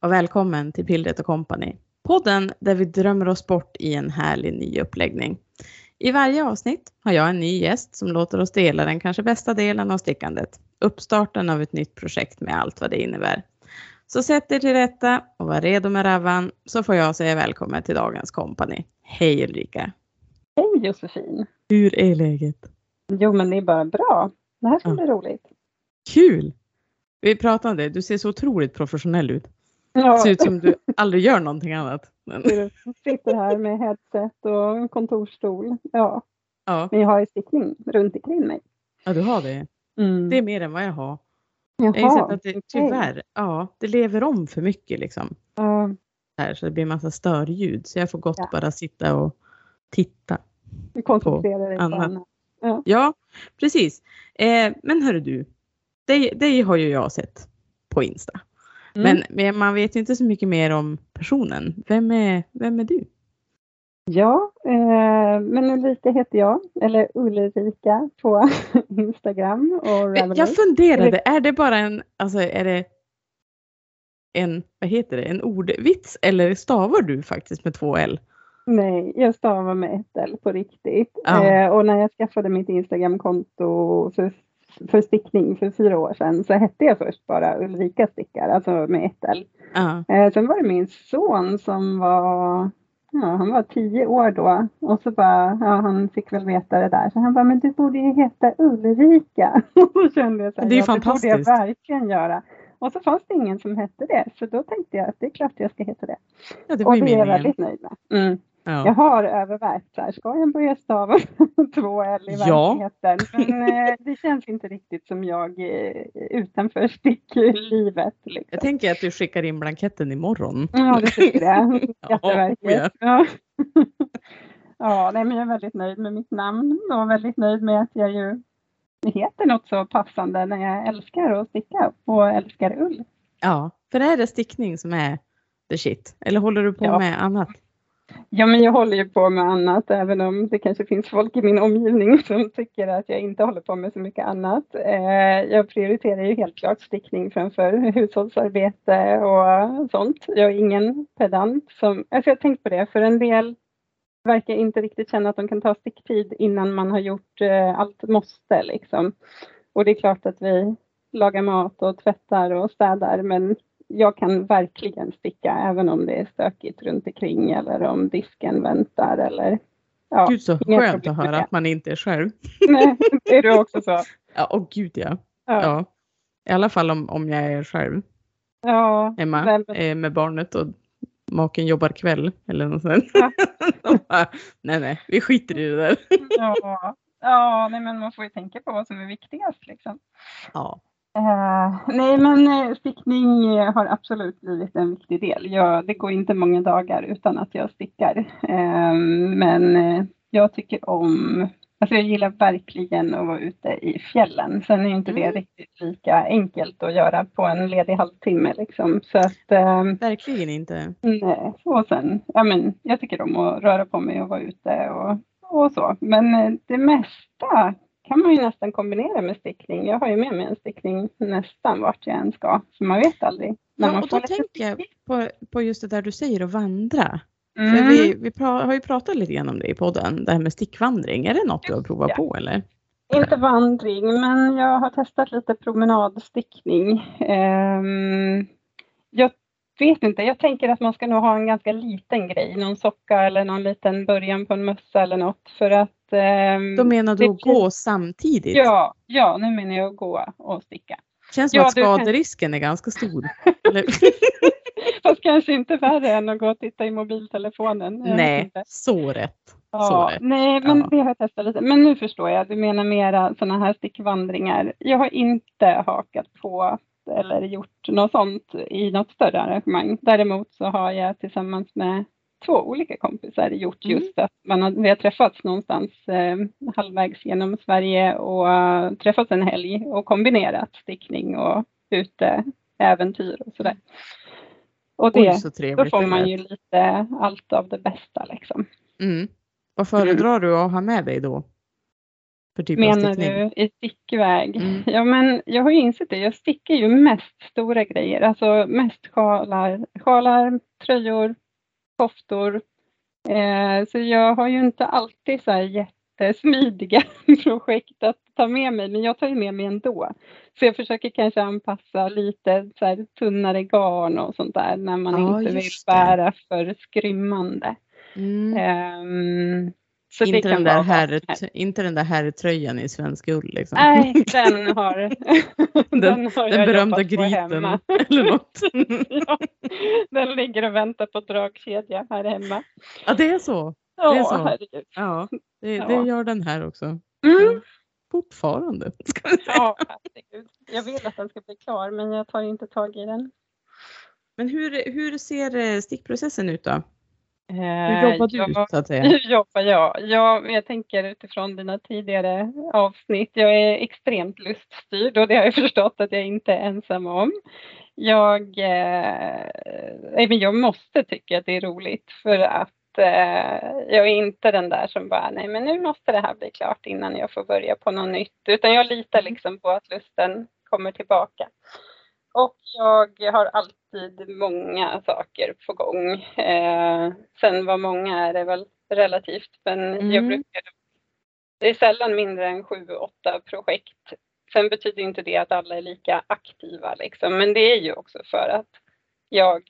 och välkommen till Pillret och Company. Podden där vi drömmer oss bort i en härlig ny uppläggning. I varje avsnitt har jag en ny gäst som låter oss dela den kanske bästa delen av stickandet. Uppstarten av ett nytt projekt med allt vad det innebär. Så sätt er till rätta och var redo med ravan så får jag säga välkommen till dagens kompani. Hej Ulrika! Hej Josefin! Hur är läget? Jo men det är bara bra. Det här ska Ja. bli roligt. Kul! Vi pratade om det, du ser så otroligt professionell ut. Ja, ser ut som du aldrig gör någonting annat. Men, du sitter här med headset och kontorsstol. Ja, ja, men jag har ju stickning runt omkring mig. ja, du har det. Mm. Det är mer än vad jag har. Jaha, Jag har insett att det okej. tyvärr, ja, det lever om för mycket liksom. Ja, Här, så det blir en massa störljud. Så jag får gott Ja. bara sitta och titta. du koncentrerar dig på annat. annat. Ja, precis. Eh, men hörru du, dig, dig har ju jag sett på Insta. Mm. Men, man vet ju inte så mycket mer om personen. Vem är, vem är du? Ja, eh, men Ulrika heter jag, eller Ulrika på Instagram och Ravelry. Jag funderade, är det bara en, alltså är det en, vad heter det, en ordvits eller stavar du faktiskt med två L? Nej, jag stavar med ett L på riktigt. Ja. Eh, och när jag skaffade mitt Instagramkonto för, för stickning för fyra år sedan så hette jag först bara Ulrika Stickar, alltså med ett L. Eh, sen var det min son som var, ja, han var tio år då och så bara, ja, han fick väl veta det där. Så han bara, men du borde ju heta Ulrika. och då kände jag så här, Det är ja, det borde jag fantastiskt. verkligen göra. Och så fanns det ingen som hette det, så då tänkte jag att det är klart jag ska heta det. ja, det var Och ju det är jag väldigt nöjd med. Mm. Jag Ja. har övervägt så här, ska jag börja stava två L i Ja. verkligheten? Men eh, det känns inte riktigt som jag eh, utanför sticklivet. Liksom. Jag tänker att du skickar in blanketten imorgon. Ja, det tycker jag. Skatteverket. ja. Ja. ja, nej, men jag är väldigt nöjd med mitt namn och väldigt nöjd med att jag ju heter något så passande när jag älskar att sticka och älskar ull. Ja, för är det stickning som är the shit? Eller håller du på Ja. med annat? Ja, men jag håller ju på med annat, även om det kanske finns folk i min omgivning som tycker att jag inte håller på med så mycket annat. Eh, jag prioriterar ju helt klart stickning framför hushållsarbete och sånt. Jag är ingen pedant som, alltså jag har tänkt på det, för en del verkar inte riktigt känna att de kan ta sticktid innan man har gjort eh, allt måste liksom. Och det är klart att vi lagar mat och tvättar och städar, men jag kan verkligen sticka även om det är stökigt runt omkring eller om disken väntar eller ja. Gud så skönt att höra det. att man inte är själv. Nej, är du också så? Ja, åh gud ja. Ja, ja. I alla fall om, om jag är själv ja hemma väl- eh, med barnet och maken jobbar kväll eller något sånt. Ja. Bara, nej, nej, vi skiter i det där. ja. ja nej, men man får ju tänka på vad som är viktigast liksom. Ja, Eh, nej, men eh, stickning eh, har absolut blivit en viktig del. Jag, det går inte många dagar utan att jag stickar. Eh, men jag tycker om, alltså jag gillar verkligen att vara ute i fjällen. Sen är inte det Mm. riktigt lika enkelt att göra på en ledig halvtimme liksom. Så att, eh, verkligen inte. nej. Och sen, ja men jag tycker om att röra på mig och vara ute och, och så. Men eh, det mesta kan man ju nästan kombinera med stickning. Jag har ju med mig en stickning nästan vart jag än ska. Så man vet aldrig. när Ja, och då tänker jag på, på just det där du säger att vandra. Mm. vi, vi pra, har ju pratat lite grann om det i podden, det här med stickvandring. Är det något du har provat Ja. på eller? Inte vandring, men jag har testat lite promenadstickning. Ehm, jag vet inte, jag tänker att man ska nog ha en ganska liten grej, någon socka eller någon liten början på en mössa eller något för att... ehm, Då menar du det att gå samtidigt? Ja, ja, nu menar jag att gå och sticka. Känns som Ja, att du kan- skaderisken är ganska stor. Fast kanske inte värre än att gå och titta i mobiltelefonen. Nej, så rätt. Så Ja, rätt. nej, men Ja. det har jag testat lite. Men nu förstår jag, du menar mera sådana här stickvandringar. Jag har inte hakat på eller gjort något sånt i något större arrangemang. Däremot så har jag tillsammans med två olika kompisar gjort Mm. just att man har, vi har träffats någonstans eh, halvvägs genom Sverige och eh, träffats en helg och kombinerat stickning och uteäventyr och sådär. Och det, Oj, så då trevligt. får det man ju lite allt av det bästa liksom. Mm. Vad föredrar du att ha med dig då? För typ Menar du i stickväg? Mm. Ja, men jag har ju insett det. Jag stickar ju mest stora grejer, alltså mest sjalar, sjalar tröjor, koftor. Eh, så jag har ju inte alltid så här jättesmidiga projekt att ta med mig, men jag tar ju med mig ändå. Så jag försöker kanske anpassa lite så här tunnare garn och sånt där när man Ja, inte vill bära för skrymmande. Mm. Ehm, så Inte, den där vara vad som herr, helst. inte den där herrtröjan i svensk ull liksom. Nej, den har, den, har Den berömda gryten eller något. ja, den ligger och väntar på dragkedja här hemma. Ja, det är så. Ja, Det är så. herregud. Ja, det, Ja. det gör den här också. Mm. Fortfarande. Ja, herregud. Jag vill att den ska bli klar, men jag tar inte tag i den. Men hur, hur ser eh, stickprocessen ut då? Hur Eh, jobbar du jag- så att säga? Hur jobbar jag? jag? Jag tänker utifrån dina tidigare avsnitt. Jag är extremt luststyrd och det har jag förstått att jag inte är ensam om. Jag, eh, jag måste tycka att det är roligt för att eh, jag är inte den där som bara, nej men nu måste det här bli klart innan jag får börja på något nytt. Utan jag litar liksom på att lusten kommer tillbaka. Och jag har alltid många saker på gång. Eh, sen vad många är det väl relativt, men Mm. jag brukar... Det är sällan mindre än sju, åtta projekt. Sen betyder inte det att alla är lika aktiva liksom, men det är ju också för att jag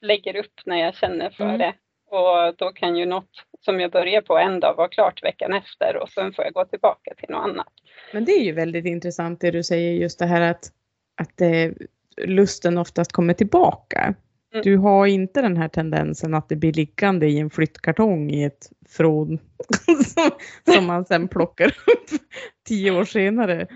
lägger upp när jag känner för Mm. det. Och då kan ju något som jag börjar på en dag vara klart veckan efter och sen får jag gå tillbaka till något annat. Men det är ju väldigt intressant det du säger just det här att, att eh, lusten oftast kommer tillbaka. Mm. Du har inte den här tendensen att det blir liggande i en flyttkartong i ett från som, som man sen plockar upp tio år senare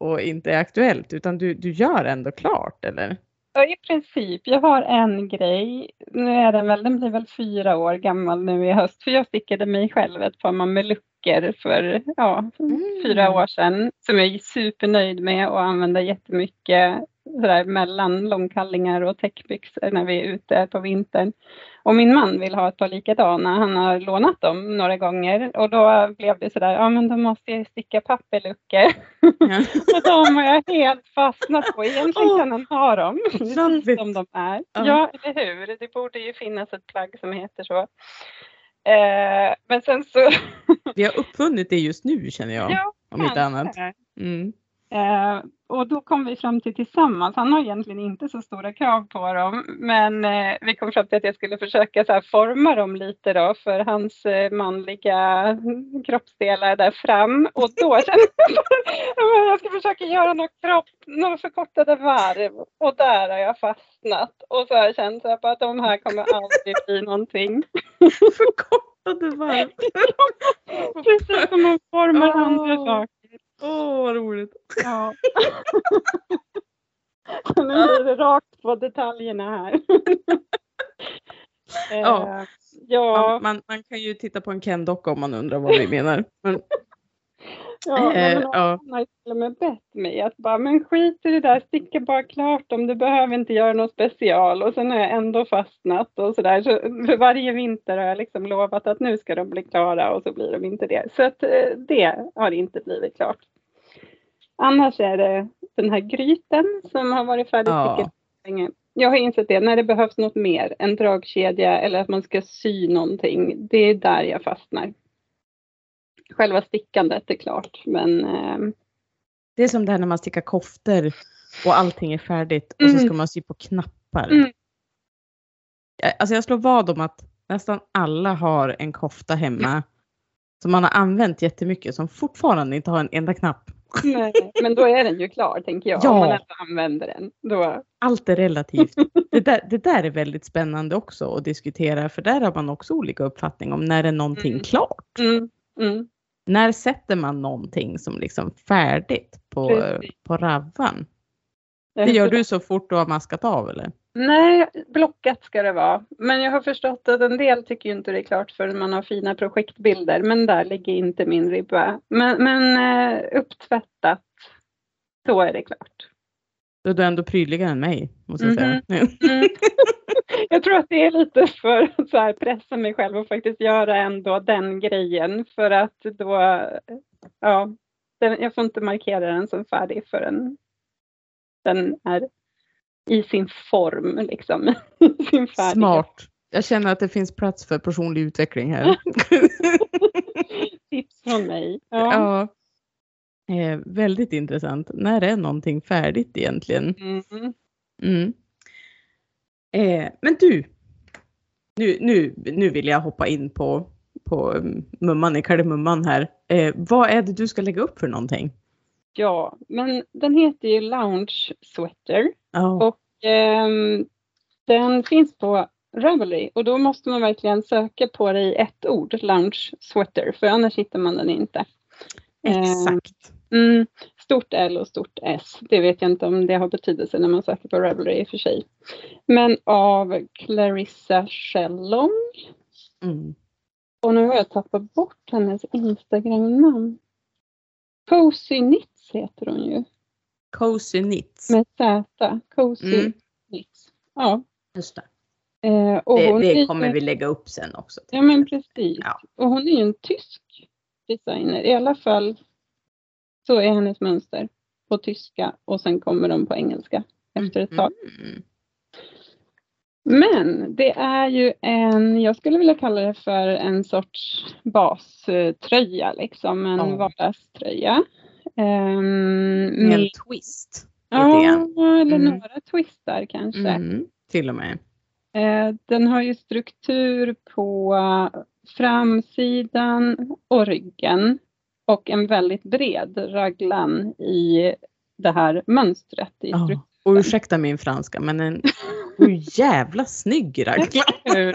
och inte är aktuellt utan du, du gör ändå klart eller? Ja, i princip. Jag har en grej. Nu är den väl, den blir väl fyra år gammal nu i höst. För jag stickade mig själv ett par mamelucker för ja, Mm. fyra år sedan. Som jag är supernöjd med och använder jättemycket sådär, mellan långkallingar och täckbyxor när vi är ute på vintern. Och min man vill ha ett par likadana. Han har lånat dem några gånger och då blev det sådär, ja men då måste jag sticka papperluckor. Ja. Och de har jag helt fastnat på. Egentligen kan han ha dem precis som de är. Ja. Ja, eller hur? Det borde ju finnas ett plagg som heter så. Eh, men sen så... Vi har uppfunnit det just nu känner jag. ja, om inte annat. Mm. Eh, och då kom vi fram till tillsammans, han har egentligen inte så stora krav på dem, men eh, vi kom fram till att jag skulle försöka så här, forma dem lite då för hans eh, manliga kroppsdelar där fram. Och då kände jag att jag ska försöka göra några, kropp, några förkortade varv och där har jag fastnat. Och så har jag känt att de här kommer aldrig bli någonting. Förkortade varv. Precis som man formar Åh. andra saker. Åh vad roligt. Ja. Nu blir det rakt på detaljerna här. Ja. Eh, ja, Man, man, kan ju titta på en Ken-docka om man undrar vad vi menar. Men, ja, eh, han har till och med bett mig att bara, men skit i det där, sticka bara klart dem, du behöver inte göra något special. Och sen har jag ändå fastnat och sådär. Så för varje vinter har jag liksom lovat att nu ska de bli klara och så blir de inte det. Så att eh, det har inte blivit klart. Annars är det den här gryten som har varit färdigstickad Ja. länge. Jag har insett det, när det behövs något mer, en dragkedja eller att man ska sy någonting, det är där jag fastnar. Själva stickandet är klart, men eh, Det är som det här när man stickar koftor och allting är färdigt och så ska Mm. man sy på knappar. Mm. Alltså jag slår vad om att nästan alla har en kofta hemma som man har använt jättemycket som fortfarande inte har en enda knapp. Nej, men då är den ju klar tänker jag, Ja. om man ändå använder den. Då, Allt är relativt. Det där, det där är väldigt spännande också att diskutera för där har man också olika uppfattning om när är någonting Mm. klart. mm, mm, När sätter man någonting som liksom färdigt på, Precis. på ravvan? Det gör du så fort du har maskat av eller? Nej, blockat ska det vara. Men jag har förstått att en del tycker inte det är klart förrän man har fina projektbilder. Men där ligger inte min ribba. Men, men eh, upptvättat, så är det klart. Då är du ändå prydligare än mig, måste jag säga. Mm. Jag tror att det är lite för att så här pressa mig själv och faktiskt göra ändå den grejen. För att då, ja, den, jag får inte markera den som färdig förrän den är i sin form. Liksom. sin Smart. Jag känner att det finns plats för personlig utveckling här. Tips från mig. Ja. ja. Eh, väldigt intressant. När är någonting färdigt egentligen? Mm. Mm. Eh, men du, nu, nu, nu vill jag hoppa in på, på mm, mumman i kardemumman här. Eh, vad är det du ska lägga upp för någonting? Ja, men den heter ju Lounge Sweater Oh. och eh, den finns på Ravelry och då måste man verkligen söka på det i ett ord, Lounge Sweater, för annars hittar man den inte. Exakt. Mm, stort L och stort S. Det vet jag inte om det har betydelse när man söker på Ravelry i och för sig. Men av Clarissa Shellong. Mm. Och nu har jag tappat bort hennes Instagram-namn. Cozy Knits heter hon ju. Cozy Knits. Med Z. Cozy Mm. Knits. Ja. Just det. Eh, Det, är det kommer vi lägga upp sen också. Ja men precis. Ja. Och hon är ju en tysk designer. I alla fall så är hennes mönster på tyska och sen kommer de på engelska efter ett tag. Mm. Men det är ju en, jag skulle vilja kalla det för en sorts baströja liksom, en Ja. vardagströja. Um, Med en twist. ja, grann. eller Mm. några twistar kanske. Mm. Till och med. Eh, Den har ju struktur på framsidan och ryggen och en väldigt bred raglan i det här mönstret. I strukturen. Och ursäkta min franska men en oh, jävla snygg raglan.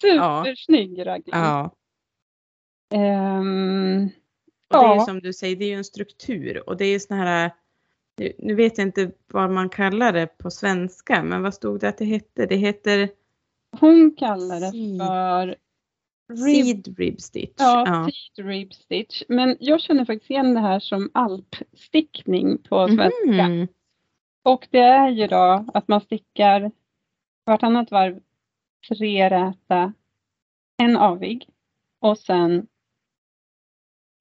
Supersnygg raglan. Ja. Ehm, Och det är som du säger, det är ju en struktur och det är ju sån här, nu- vet jag inte vad man kallar det på svenska, men vad stod det att det hette? Det heter hon kallar det för rib, seed rib stitch. ja, Ja. seed rib stitch. Men jag känner faktiskt igen det här som alpstickning på svenska. Mhm. Och det är ju då att man stickar vartannat varv tre räta, en avig och sen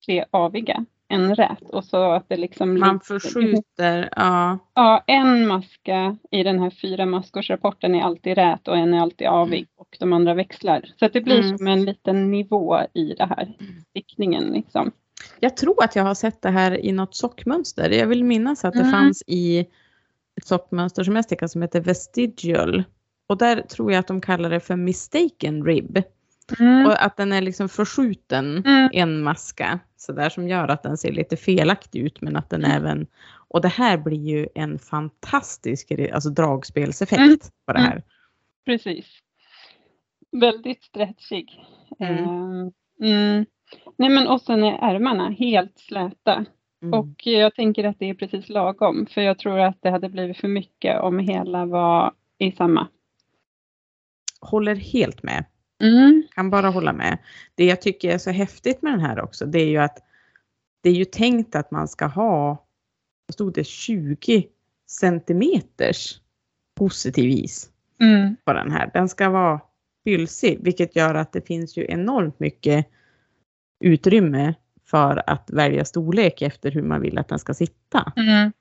tre aviga, en rät och så att det liksom Man förskjuter, ja. Ja, en maska i den här fyra maskors-rapporten är alltid rät och en är alltid avig och de andra växlar. Så att det blir Mm. som en liten nivå i det här stickningen liksom. Jag tror att jag har sett det här i något sockmönster. Jag vill minnas att det Mm. fanns i ett sockmönster som jag stickade som heter Vestigial. Och där tror jag att de kallar det för mistaken rib. Och att den är liksom förskjuten Mm. en maska så där som gör att den ser lite felaktig ut men att den Mm. även och det här blir ju en fantastisk alltså dragspelseffekt Mm. på det här. Precis. Väldigt stretchig. Mm. Ehm, mm. Nej men och sen är ärmarna helt släta. Mm. Och jag tänker att det är precis lagom. För jag tror att det hade blivit för mycket om hela var i samma. Håller helt med. Mm. Kan bara hålla med. Det jag tycker är så häftigt med den här också det är ju att det är ju tänkt att man ska ha, vad stod det, 20 centimeters positiv is Mm. på den här. Den ska vara bylsig vilket gör att det finns ju enormt mycket utrymme för att välja storlek efter hur man vill att den ska sitta. Mm.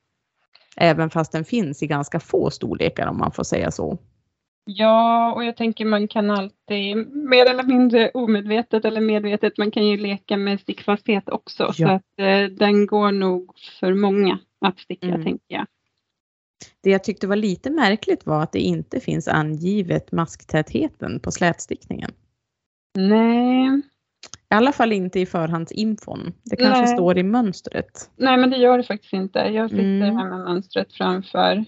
Även fast den finns i ganska få storlekar om man får säga så. Ja, och jag tänker man kan alltid mer eller mindre omedvetet eller medvetet, man kan ju leka med stickfasthet också. Ja. Så att eh, den går nog för många att sticka Mm. tänker jag. Det jag tyckte var lite märkligt var att det inte finns angivet masktätheten på slätstickningen. Nej, I alla fall inte i förhandsinfon. Det kanske Nej. står i mönstret. nej men det gör det faktiskt inte. Jag sitter Mm. här med mönstret framför.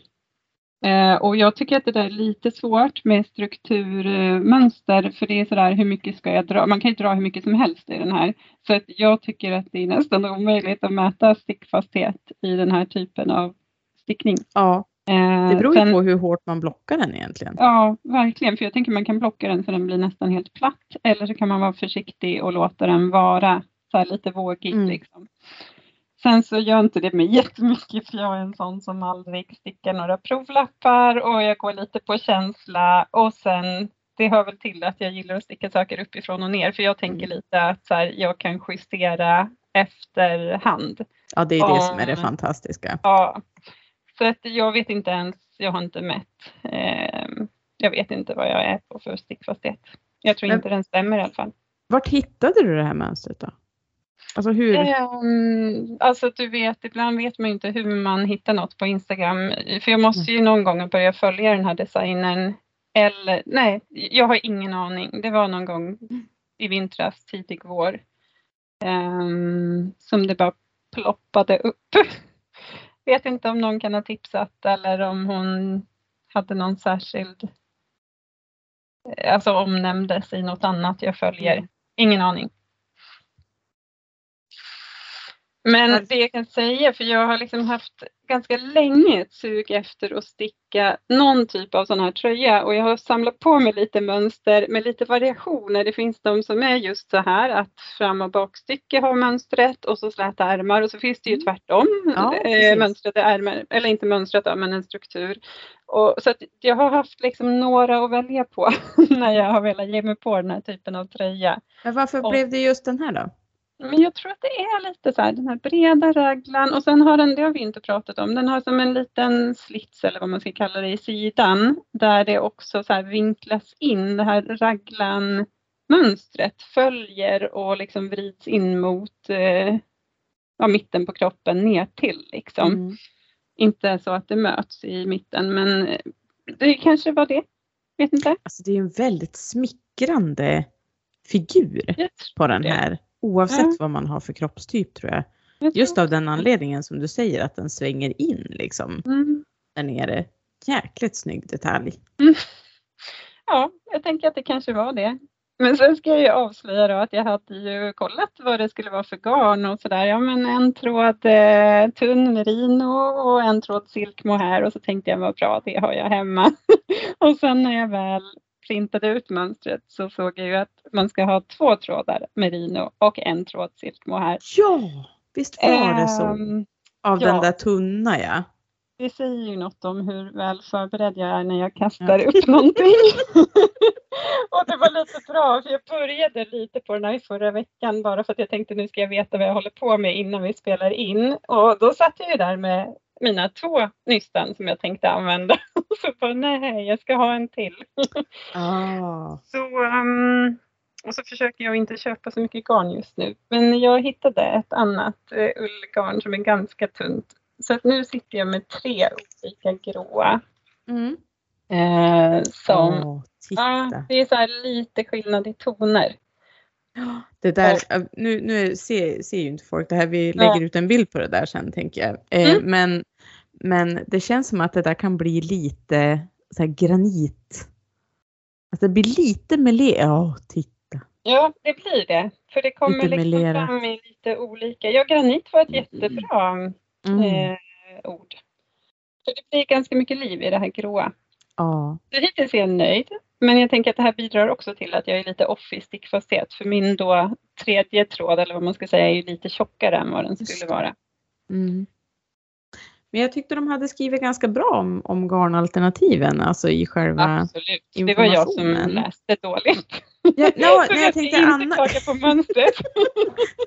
Eh, och jag tycker att det där är lite svårt med strukturmönster för det är sådär hur mycket ska jag dra? Man kan ju dra hur mycket som helst i den här. Så att jag tycker att det är nästan omöjligt att mäta stickfasthet i den här typen av stickning. Ja, det beror ju sen- på hur hårt man blockar den egentligen. Ja, verkligen. För jag tänker man kan blocka den så den blir nästan helt platt. Eller så kan man vara försiktig och låta den vara så här lite vågig. Mm. Liksom. Sen så gör inte det mig jättemycket för jag är en sån som aldrig stickar några provlappar och jag går lite på känsla och sen det hör väl till att jag gillar att sticka saker uppifrån och ner för jag tänker Mm. lite att så här, jag kan justera efterhand. Ja, det är det Om- som är det fantastiska. Ja, så att jag vet inte ens, jag har inte mätt. Eh, jag vet inte vad jag är på för stickfasthet. Jag tror Men- inte den stämmer i alla fall. Vart hittade du det här mönstret då? Alltså hur? Ehm, alltså du vet, ibland vet man ju inte hur man hittar något på Instagram. För jag måste ju någon gång börja följa den här designern. Eller nej, jag har ingen aning. Det var någon gång i vintras, tidig vår. ehm, som det bara ploppade upp. Vet inte om någon kan ha tipsat eller om hon hade någon särskild Alltså omnämndes i något annat jag följer. Mm. Ingen aning. Men det jag kan säga, för jag har liksom haft ganska länge ett sug efter att sticka någon typ av sån här tröja och jag har samlat på mig lite mönster med lite variationer. Det finns de som är just så här att fram och bakstycke har mönstret och så släta ärmar och så finns det ju Mm. tvärtom. Ja, eh, mönstrade ärmar, eller inte mönstrat då, men en struktur. Och, så jag har haft liksom några att välja på när jag har velat ge mig på den här typen av tröja. Men varför Och- blev det just den här då? Men jag tror att det är lite så här, den här breda raglan och sen har den, det har vi inte pratat om, den har som en liten slits eller vad man ska kalla det i sidan där det också så vinklas in det här raglan mönstret följer och liksom vrids in mot eh, ja, mitten på kroppen ner till liksom. Mm. Inte så att det möts i mitten men eh, det kanske var det. Vet inte. Alltså det är en väldigt smickrande figur på den här. Oavsett Ja. vad man har för kroppstyp tror jag. Just av den anledningen som du säger att den svänger in liksom Mm. där nere. Jäkligt snygg detalj. Ja, jag tänker att det kanske var det. Men sen ska jag ju avslöja då att jag hade ju kollat vad det skulle vara för garn och sådär. Ja men en tråd eh, tunn merino och en tråd silk mohair och så tänkte jag vad bra det har jag hemma. och sen när jag väl printade ut mönstret så såg jag ju att man ska ha två trådar merino och en tråd mohair. Ja, visst var det så. Ehm, Av ja. den där tunna ja. Det säger ju något om hur väl förberedd jag är när jag kastar upp någonting. och det var lite bra för jag började lite på den här förra veckan bara för att jag tänkte nu ska jag veta vad jag håller på med innan vi spelar in. Och då satt jag ju där med mina två nystan som jag tänkte använda. Så bara nej, jag ska ha en till. Ah. Så, ehm, och så försöker jag inte köpa så mycket garn just nu. Men jag hittade ett annat eh, ullgarn som är ganska tunt. Så att nu sitter jag med tre olika gråa. Mm. Eh, som, ja, titta. det är så här lite skillnad i toner. Det där, äh, nu, nu ser, ser ju inte folk det här, vi lägger ut en bild på det där sen tänker jag. Eh, Mm. men, men det känns som att det där kan bli lite så granit. Att det blir lite melé. Ja, titta. Ja, det blir det. För det kommer Lite liksom fram i lite olika. Ja, granit var ett jättebra Mm. eh, ord. För det blir ganska mycket liv i det här gråa. Ja. Så hittills är jag nöjd. Men jag tänker att det här bidrar också till att jag är lite off i stickfasthet. För min då tredje tråd, eller vad man ska säga, är ju lite tjockare än vad den skulle vara. Mm. Men jag tyckte de hade skrivit ganska bra om, om garnalternativen, alltså i själva... Absolut. Det var jag som läste dåligt. Ja, no, Så jag jag tänkte inte Anna... på mönstret.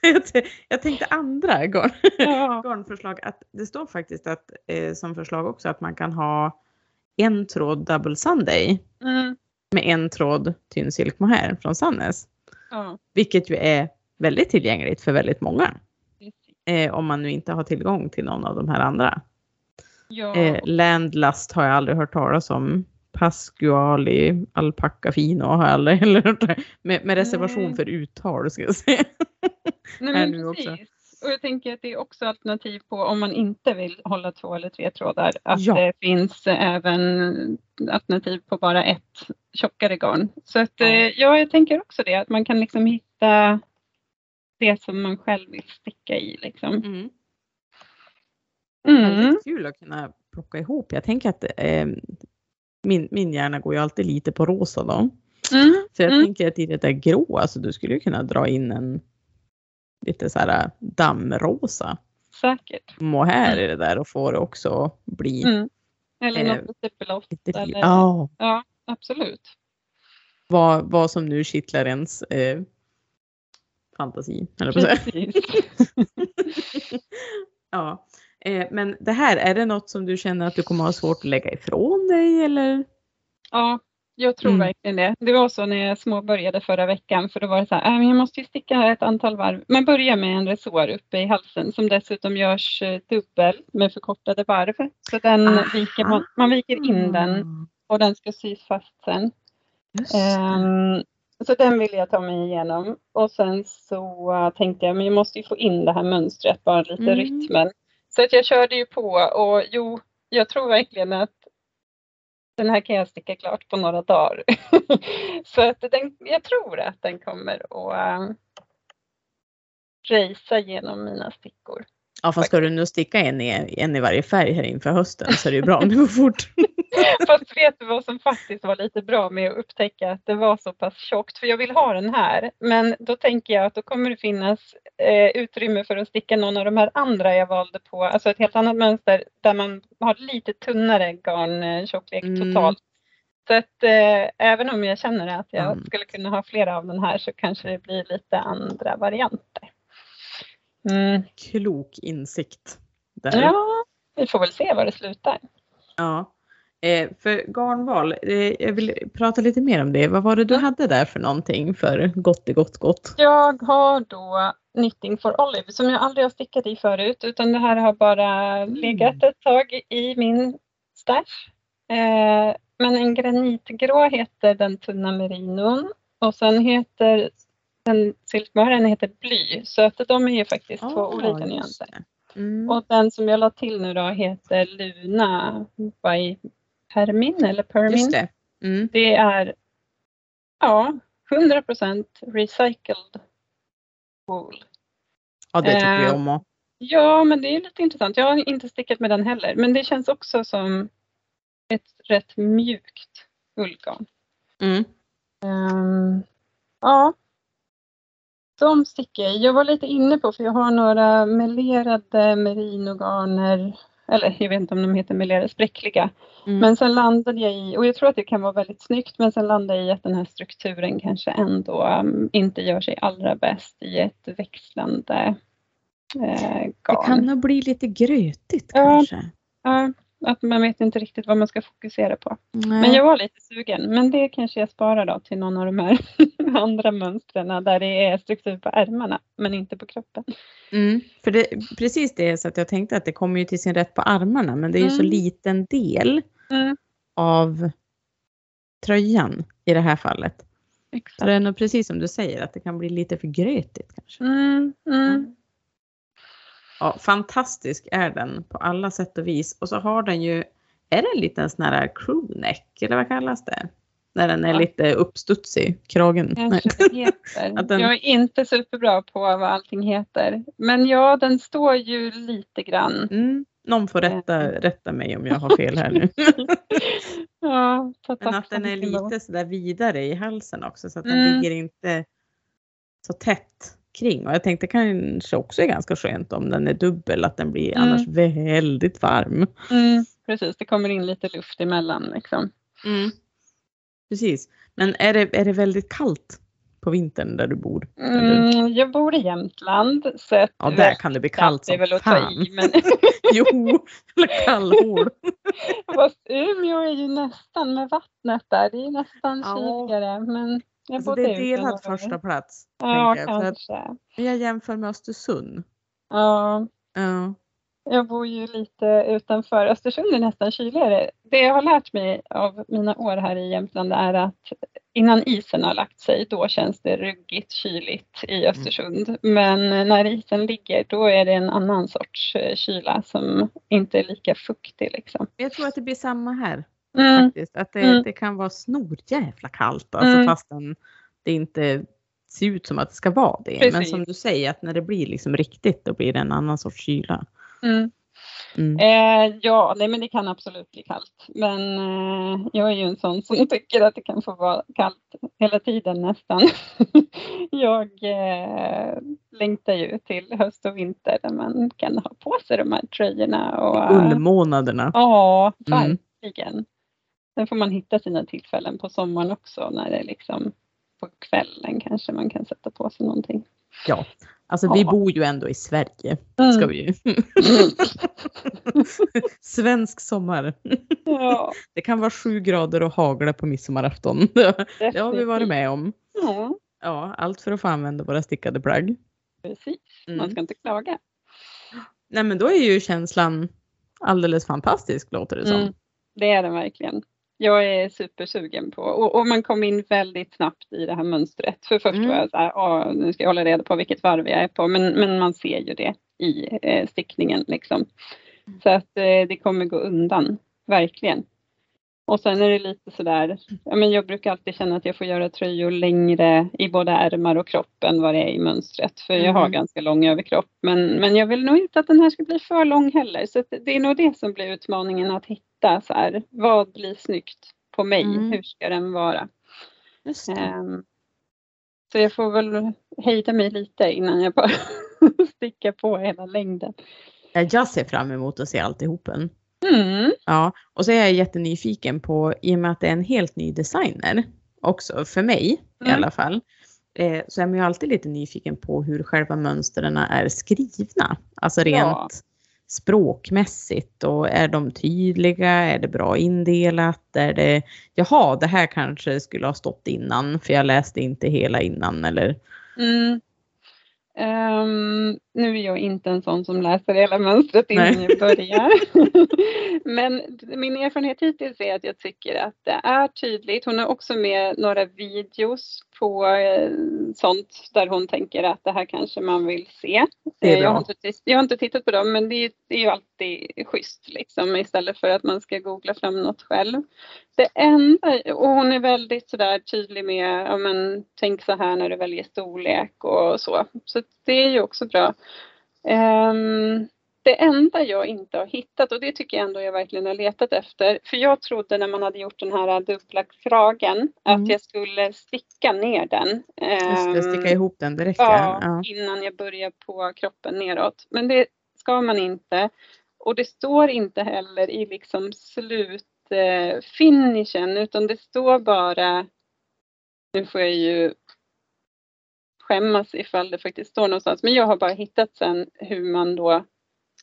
jag, tänkte andra garn, ja. garnförslag. Att det står faktiskt att, eh, som förslag också att man kan ha en tråd double sunday Mm. med en tråd tynn silk mohair från Sannes. Ja. Vilket ju är väldigt tillgängligt för väldigt många. Eh, om man nu inte har tillgång till någon av de här andra. Ja. Eh, Landlust har jag aldrig hört talas om. Pasquali, alpacka fino har jag aldrig heller hört. Med, med reservation Nej. för uttal ska jag säga. Nej, men nu också. Och jag tänker att det är också alternativ på om man inte vill hålla två eller tre trådar. Att Ja. det finns även alternativ på bara ett tjockare garn. Så att, Ja. ja, jag tänker också det. Att man kan liksom hitta det som man själv vill sticka i. Liksom. Mm. Mm. Väldigt kul att kunna plocka ihop. Jag tänker att eh, min, min hjärna går ju alltid lite på rosa då. Mm. Så jag Mm. tänker att i det där grå, alltså du skulle ju kunna dra in en lite så här dammrosa Säkert. mohair i det där och få det också bli Mm. Eller Eh, något lite blått. Eller, Ja, ja, absolut. vad, vad som nu kittlar ens eh, fantasi. Eller på säga. ja. Eh, men det här, är det något som du känner att du kommer ha svårt att lägga ifrån dig eller? Ja, jag tror mm. verkligen det. Det var så när jag småbörjade förra veckan för då var det så här, äh, jag måste ju sticka ett antal varv. Man börjar med en resår uppe i halsen som dessutom görs eh, dubbel med förkortade varv. Så den viker man, man viker in den och den ska sys fast sen. Um, så den vill jag ta mig igenom och sen så uh, tänkte jag men jag måste ju få in det här mönstret, bara lite mm. rytmen. Så att jag körde ju på och jo, jag tror verkligen att den här kan jag sticka klart på några dagar. så att den, jag tror att den kommer att uh, racea genom mina stickor. Ja fast ska du nu sticka en i, en i varje färg här inför hösten så är det ju bra om det går fort. fast vet du vad som faktiskt var lite bra med att upptäcka att det var så pass tjockt för jag vill ha den här men då tänker jag att då kommer det finnas eh, utrymme för att sticka någon av de här andra jag valde på, alltså ett helt annat mönster där man har lite tunnare garntjocklek mm. totalt. Så att eh, även om jag känner att jag mm. skulle kunna ha flera av den här så kanske det blir lite andra varianter. Mm. Klok insikt. Där. Ja, vi får väl se var det slutar. Ja. Eh, för garnval, eh, jag vill prata lite mer om det. Vad var det du hade där för någonting för gott i gott gott? Jag har då Knitting for Olive som jag aldrig har stickat i förut utan det här har bara mm. legat ett tag i min stash. Eh, men en granitgrå heter den tunna merinon och sen heter den silkmören heter bly så att de är ju faktiskt oh, två olika nyanser. Mm. Och den som jag la till nu då heter Luna by Permin eller Permin. Det. Mm. det. är ja, 100 recycled wool. Ja det tycker eh, vi om. Ja men det är lite intressant. Jag har inte stickat med den heller men det känns också som ett rätt mjukt ullgarn. Mm. Um, ja, de sticker jag Jag var lite inne på, för jag har några melerade merinogarner, eller jag vet inte om de heter melerade, spräckliga. Mm. Men sen landade jag i, och jag tror att det kan vara väldigt snyggt, men sen landade jag i att den här strukturen kanske ändå um, inte gör sig allra bäst i ett växlande eh, garn. Det kan nog bli lite grötigt ja, kanske. Ja, att man vet inte riktigt vad man ska fokusera på. Nej. Men jag var lite sugen. Men det kanske jag sparar då till någon av de här andra mönstren där det är struktur på ärmarna men inte på kroppen. Mm, för det, precis det så att jag tänkte att det kommer ju till sin rätt på armarna men det är ju mm. så liten del mm. av tröjan i det här fallet. Exakt. Så det är nog precis som du säger att det kan bli lite för grötigt kanske. Mm, mm. Ja, fantastisk är den på alla sätt och vis. Och så har den ju, är det en liten sån här crewneck eller vad kallas det? När den är ja. lite uppstudsig, kragen. den... Jag är inte superbra på vad allting heter. Men ja, den står ju lite grann. Mm. Någon får rätta, eh. rätta mig om jag har fel här nu. ja, Men att den är lite sådär vidare i halsen också så att den mm. ligger inte så tätt kring. Och jag tänkte kanske också är ganska skönt om den är dubbel, att den blir mm. annars väldigt varm. Mm, precis, det kommer in lite luft emellan liksom. Mm. Precis, men är det, är det väldigt kallt på vintern där du bor? Mm, jag bor i Jämtland. Så ja, där kan det bli kallt som väl fan. I, men... jo, eller kallhål. Fast Umeå är ju nästan med vattnet där, det är nästan ja. kyligare. Men alltså det är delat första plats. Ja, jag. kanske. jag jämför med Östersund. Ja. ja. Jag bor ju lite utanför. Östersund är nästan kyligare. Det jag har lärt mig av mina år här i Jämtland är att innan isen har lagt sig, då känns det ruggigt kyligt i mm. Östersund. Mm. Men när isen ligger, då är det en annan sorts eh, kyla som inte är lika fuktig. Liksom. Jag tror att det blir samma här. Mm. Faktiskt. Att det, mm. det kan vara snorjävla kallt alltså mm. fastän det inte ser ut som att det ska vara det. Precis. Men som du säger att när det blir liksom riktigt då blir det en annan sorts kyla. Mm. Mm. Eh, ja, nej, men det kan absolut bli kallt. Men eh, jag är ju en sån som tycker att det kan få vara kallt hela tiden nästan. jag eh, längtar ju till höst och vinter där man kan ha på sig de här tröjorna. Och, Ullmånaderna. Ja, mm. verkligen. Mm. Sen får man hitta sina tillfällen på sommaren också när det är liksom på kvällen kanske man kan sätta på sig någonting. Ja, alltså vi Ja. bor ju ändå i Sverige. Mm. Ska vi ju. Svensk sommar. Ja, Det kan vara sju grader och hagla på midsommarafton. Det har vi varit med om. Ja, Ja, allt för att få använda våra stickade plagg. precis. Man Mm. ska inte klaga. Nej men då är ju känslan alldeles fantastisk låter det som. Mm, det är den verkligen. Jag är supersugen på och, och man kom in väldigt snabbt i det här mönstret. För först Mm. var jag så här, "Åh, nu ska jag hålla reda på vilket varv jag är på. Men, men man ser ju det i eh, stickningen liksom. Så att eh, det kommer gå undan, verkligen. Och sen är det lite sådär, ja, men jag brukar alltid känna att jag får göra tröjor längre i både ärmar och kropp än vad det är i mönstret. För jag har Mm. ganska lång överkropp. Men, men jag vill nog inte att den här ska bli för lång heller. Så det är nog det som blir utmaningen att hitta så här, vad blir snyggt på mig? Mm. Hur ska den vara? Ehm, så jag får väl hejda mig lite innan jag bara stickar på hela längden. Ja, jag ser fram emot att se alltihopen. Mm. Ja, och så är jag jättenyfiken på, i och med att det är en helt ny designer också, för mig i Mm. alla fall, eh, så är man ju alltid lite nyfiken på hur själva mönstren är skrivna. Alltså rent Ja. Språkmässigt och är de tydliga, är det bra indelat, är det, jaha, det här kanske skulle ha stått innan för jag läste inte hela innan eller Mm. Ehm, nu är jag inte en sån som läser hela mönstret innan Nej. jag börjar. Men min erfarenhet hittills är att jag tycker att det är tydligt. Hon har också med några videos på eh, sånt där hon tänker att det här kanske man vill se. Eh, jag, har inte, jag har inte tittat på dem men det är, det är ju alltid schysst liksom istället för att man ska googla fram något själv. Det enda, och hon är väldigt sådär tydlig med, ja men tänk så här när du väljer storlek och så. Så det är ju också bra. Ehm, det enda jag inte har hittat och det tycker jag ändå jag verkligen har letat efter. För jag trodde när man hade gjort den här dubbla kragen Mm. att jag skulle sticka ner den. Just det, Ehm, sticka ihop den direkt. Ja, Ja. innan jag börjar på kroppen neråt. Men det ska man inte. Och det står inte heller i liksom slutfinishen utan det står bara, nu får jag ju skämmas ifall det faktiskt står någonstans, men jag har bara hittat sen hur man då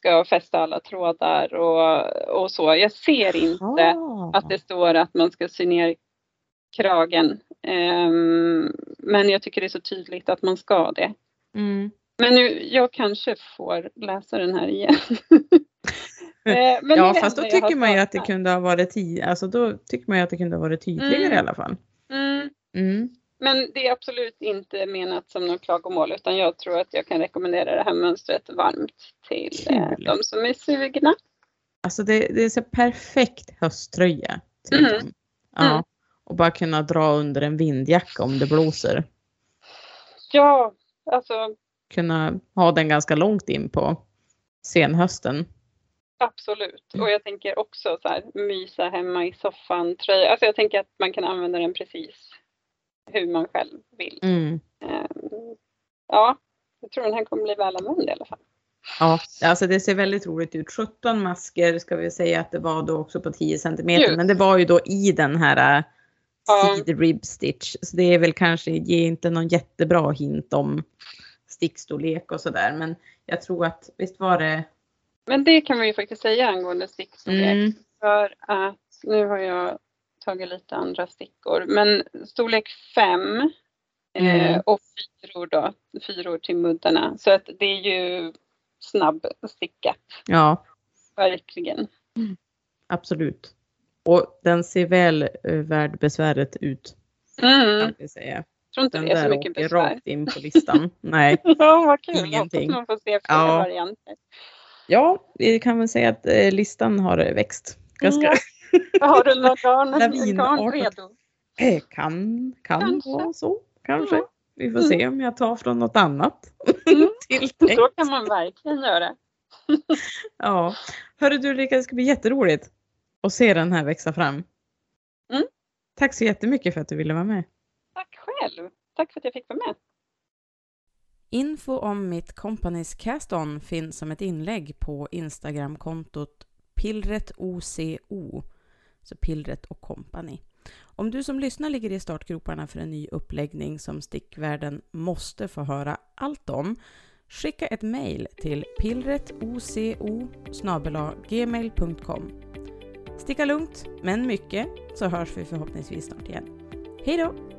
ska fästa alla trådar och, och så. Jag ser inte Ah. att det står att man ska sy ner kragen. Ehm, men jag tycker det är så tydligt att man ska det. Mm. Men nu, jag kanske får läsa den här igen. Eh, Ja, fast då enda jag har tycker man ju att det saknat. kunde ha varit ti- alltså då tycker man ju att det kunde ha varit tydligare Mm. i alla fall. Mm, Mm. Men det är absolut inte menat som något klagomål utan jag tror att jag kan rekommendera det här mönstret varmt till eh, Kul. de som är sugna. Alltså det, det är så perfekt hösttröja. Till Mm. Ja. Mm. Och bara kunna dra under en vindjacka om det blåser. Ja, alltså Kunna ha den ganska långt in på senhösten. absolut. Och jag tänker också så här mysa hemma i soffan tröja. Alltså jag tänker att man kan använda den precis hur man själv vill. Mm. Eh, ja, jag tror den här kommer bli väl använd i alla fall. Ja, alltså det ser väldigt roligt ut. 17 masker ska vi säga att det var då också på 10 centimeter. Men det var ju då i den här äh, Ja. seed rib stitch. Så det är väl kanske, ger inte någon jättebra hint om stickstorlek och sådär. Men jag tror att visst var det. Men det kan vi ju faktiskt säga angående stickstorlek. Mm, För att nu har jag tagit lite andra stickor. Men storlek 5 eh, Mm. och fyror då. Fyror till muddarna. Så att det är ju snabbstickat. ja, Verkligen. absolut. Och den ser väl uh, värd besväret ut. Mm. Kan säga. Jag tror inte Den det är så mycket besvär. rakt in på listan. Nej. Ja, vad kul. Ingenting. Hoppas man får se fler Ja. varianter. Ja, vi kan väl säga att eh, listan har växt. Ganska. Ja. Har du Lavinartat. redo? Eh, kan kan Kanske. vara så. Kanske. Ja. Vi får se om jag tar från något annat. Mm. Tilltänkt. Så kan man verkligen göra. Ja. Hörru du Ulrika, det ska bli jätteroligt att se den här växa fram. Mm. Tack så jättemycket för att du ville vara med. Tack själv. Tack för att jag fick vara med. Info om mitt Companys Cast-On finns som ett inlägg på Instagramkontot pillretoco, så pillret och company. Om du som lyssnar ligger i startgroparna för en ny uppläggning som stickvärlden måste få höra allt om, skicka ett mejl till pillretoco gmail.com. Sticka lugnt, men mycket, så hörs vi förhoppningsvis snart igen. Hej då!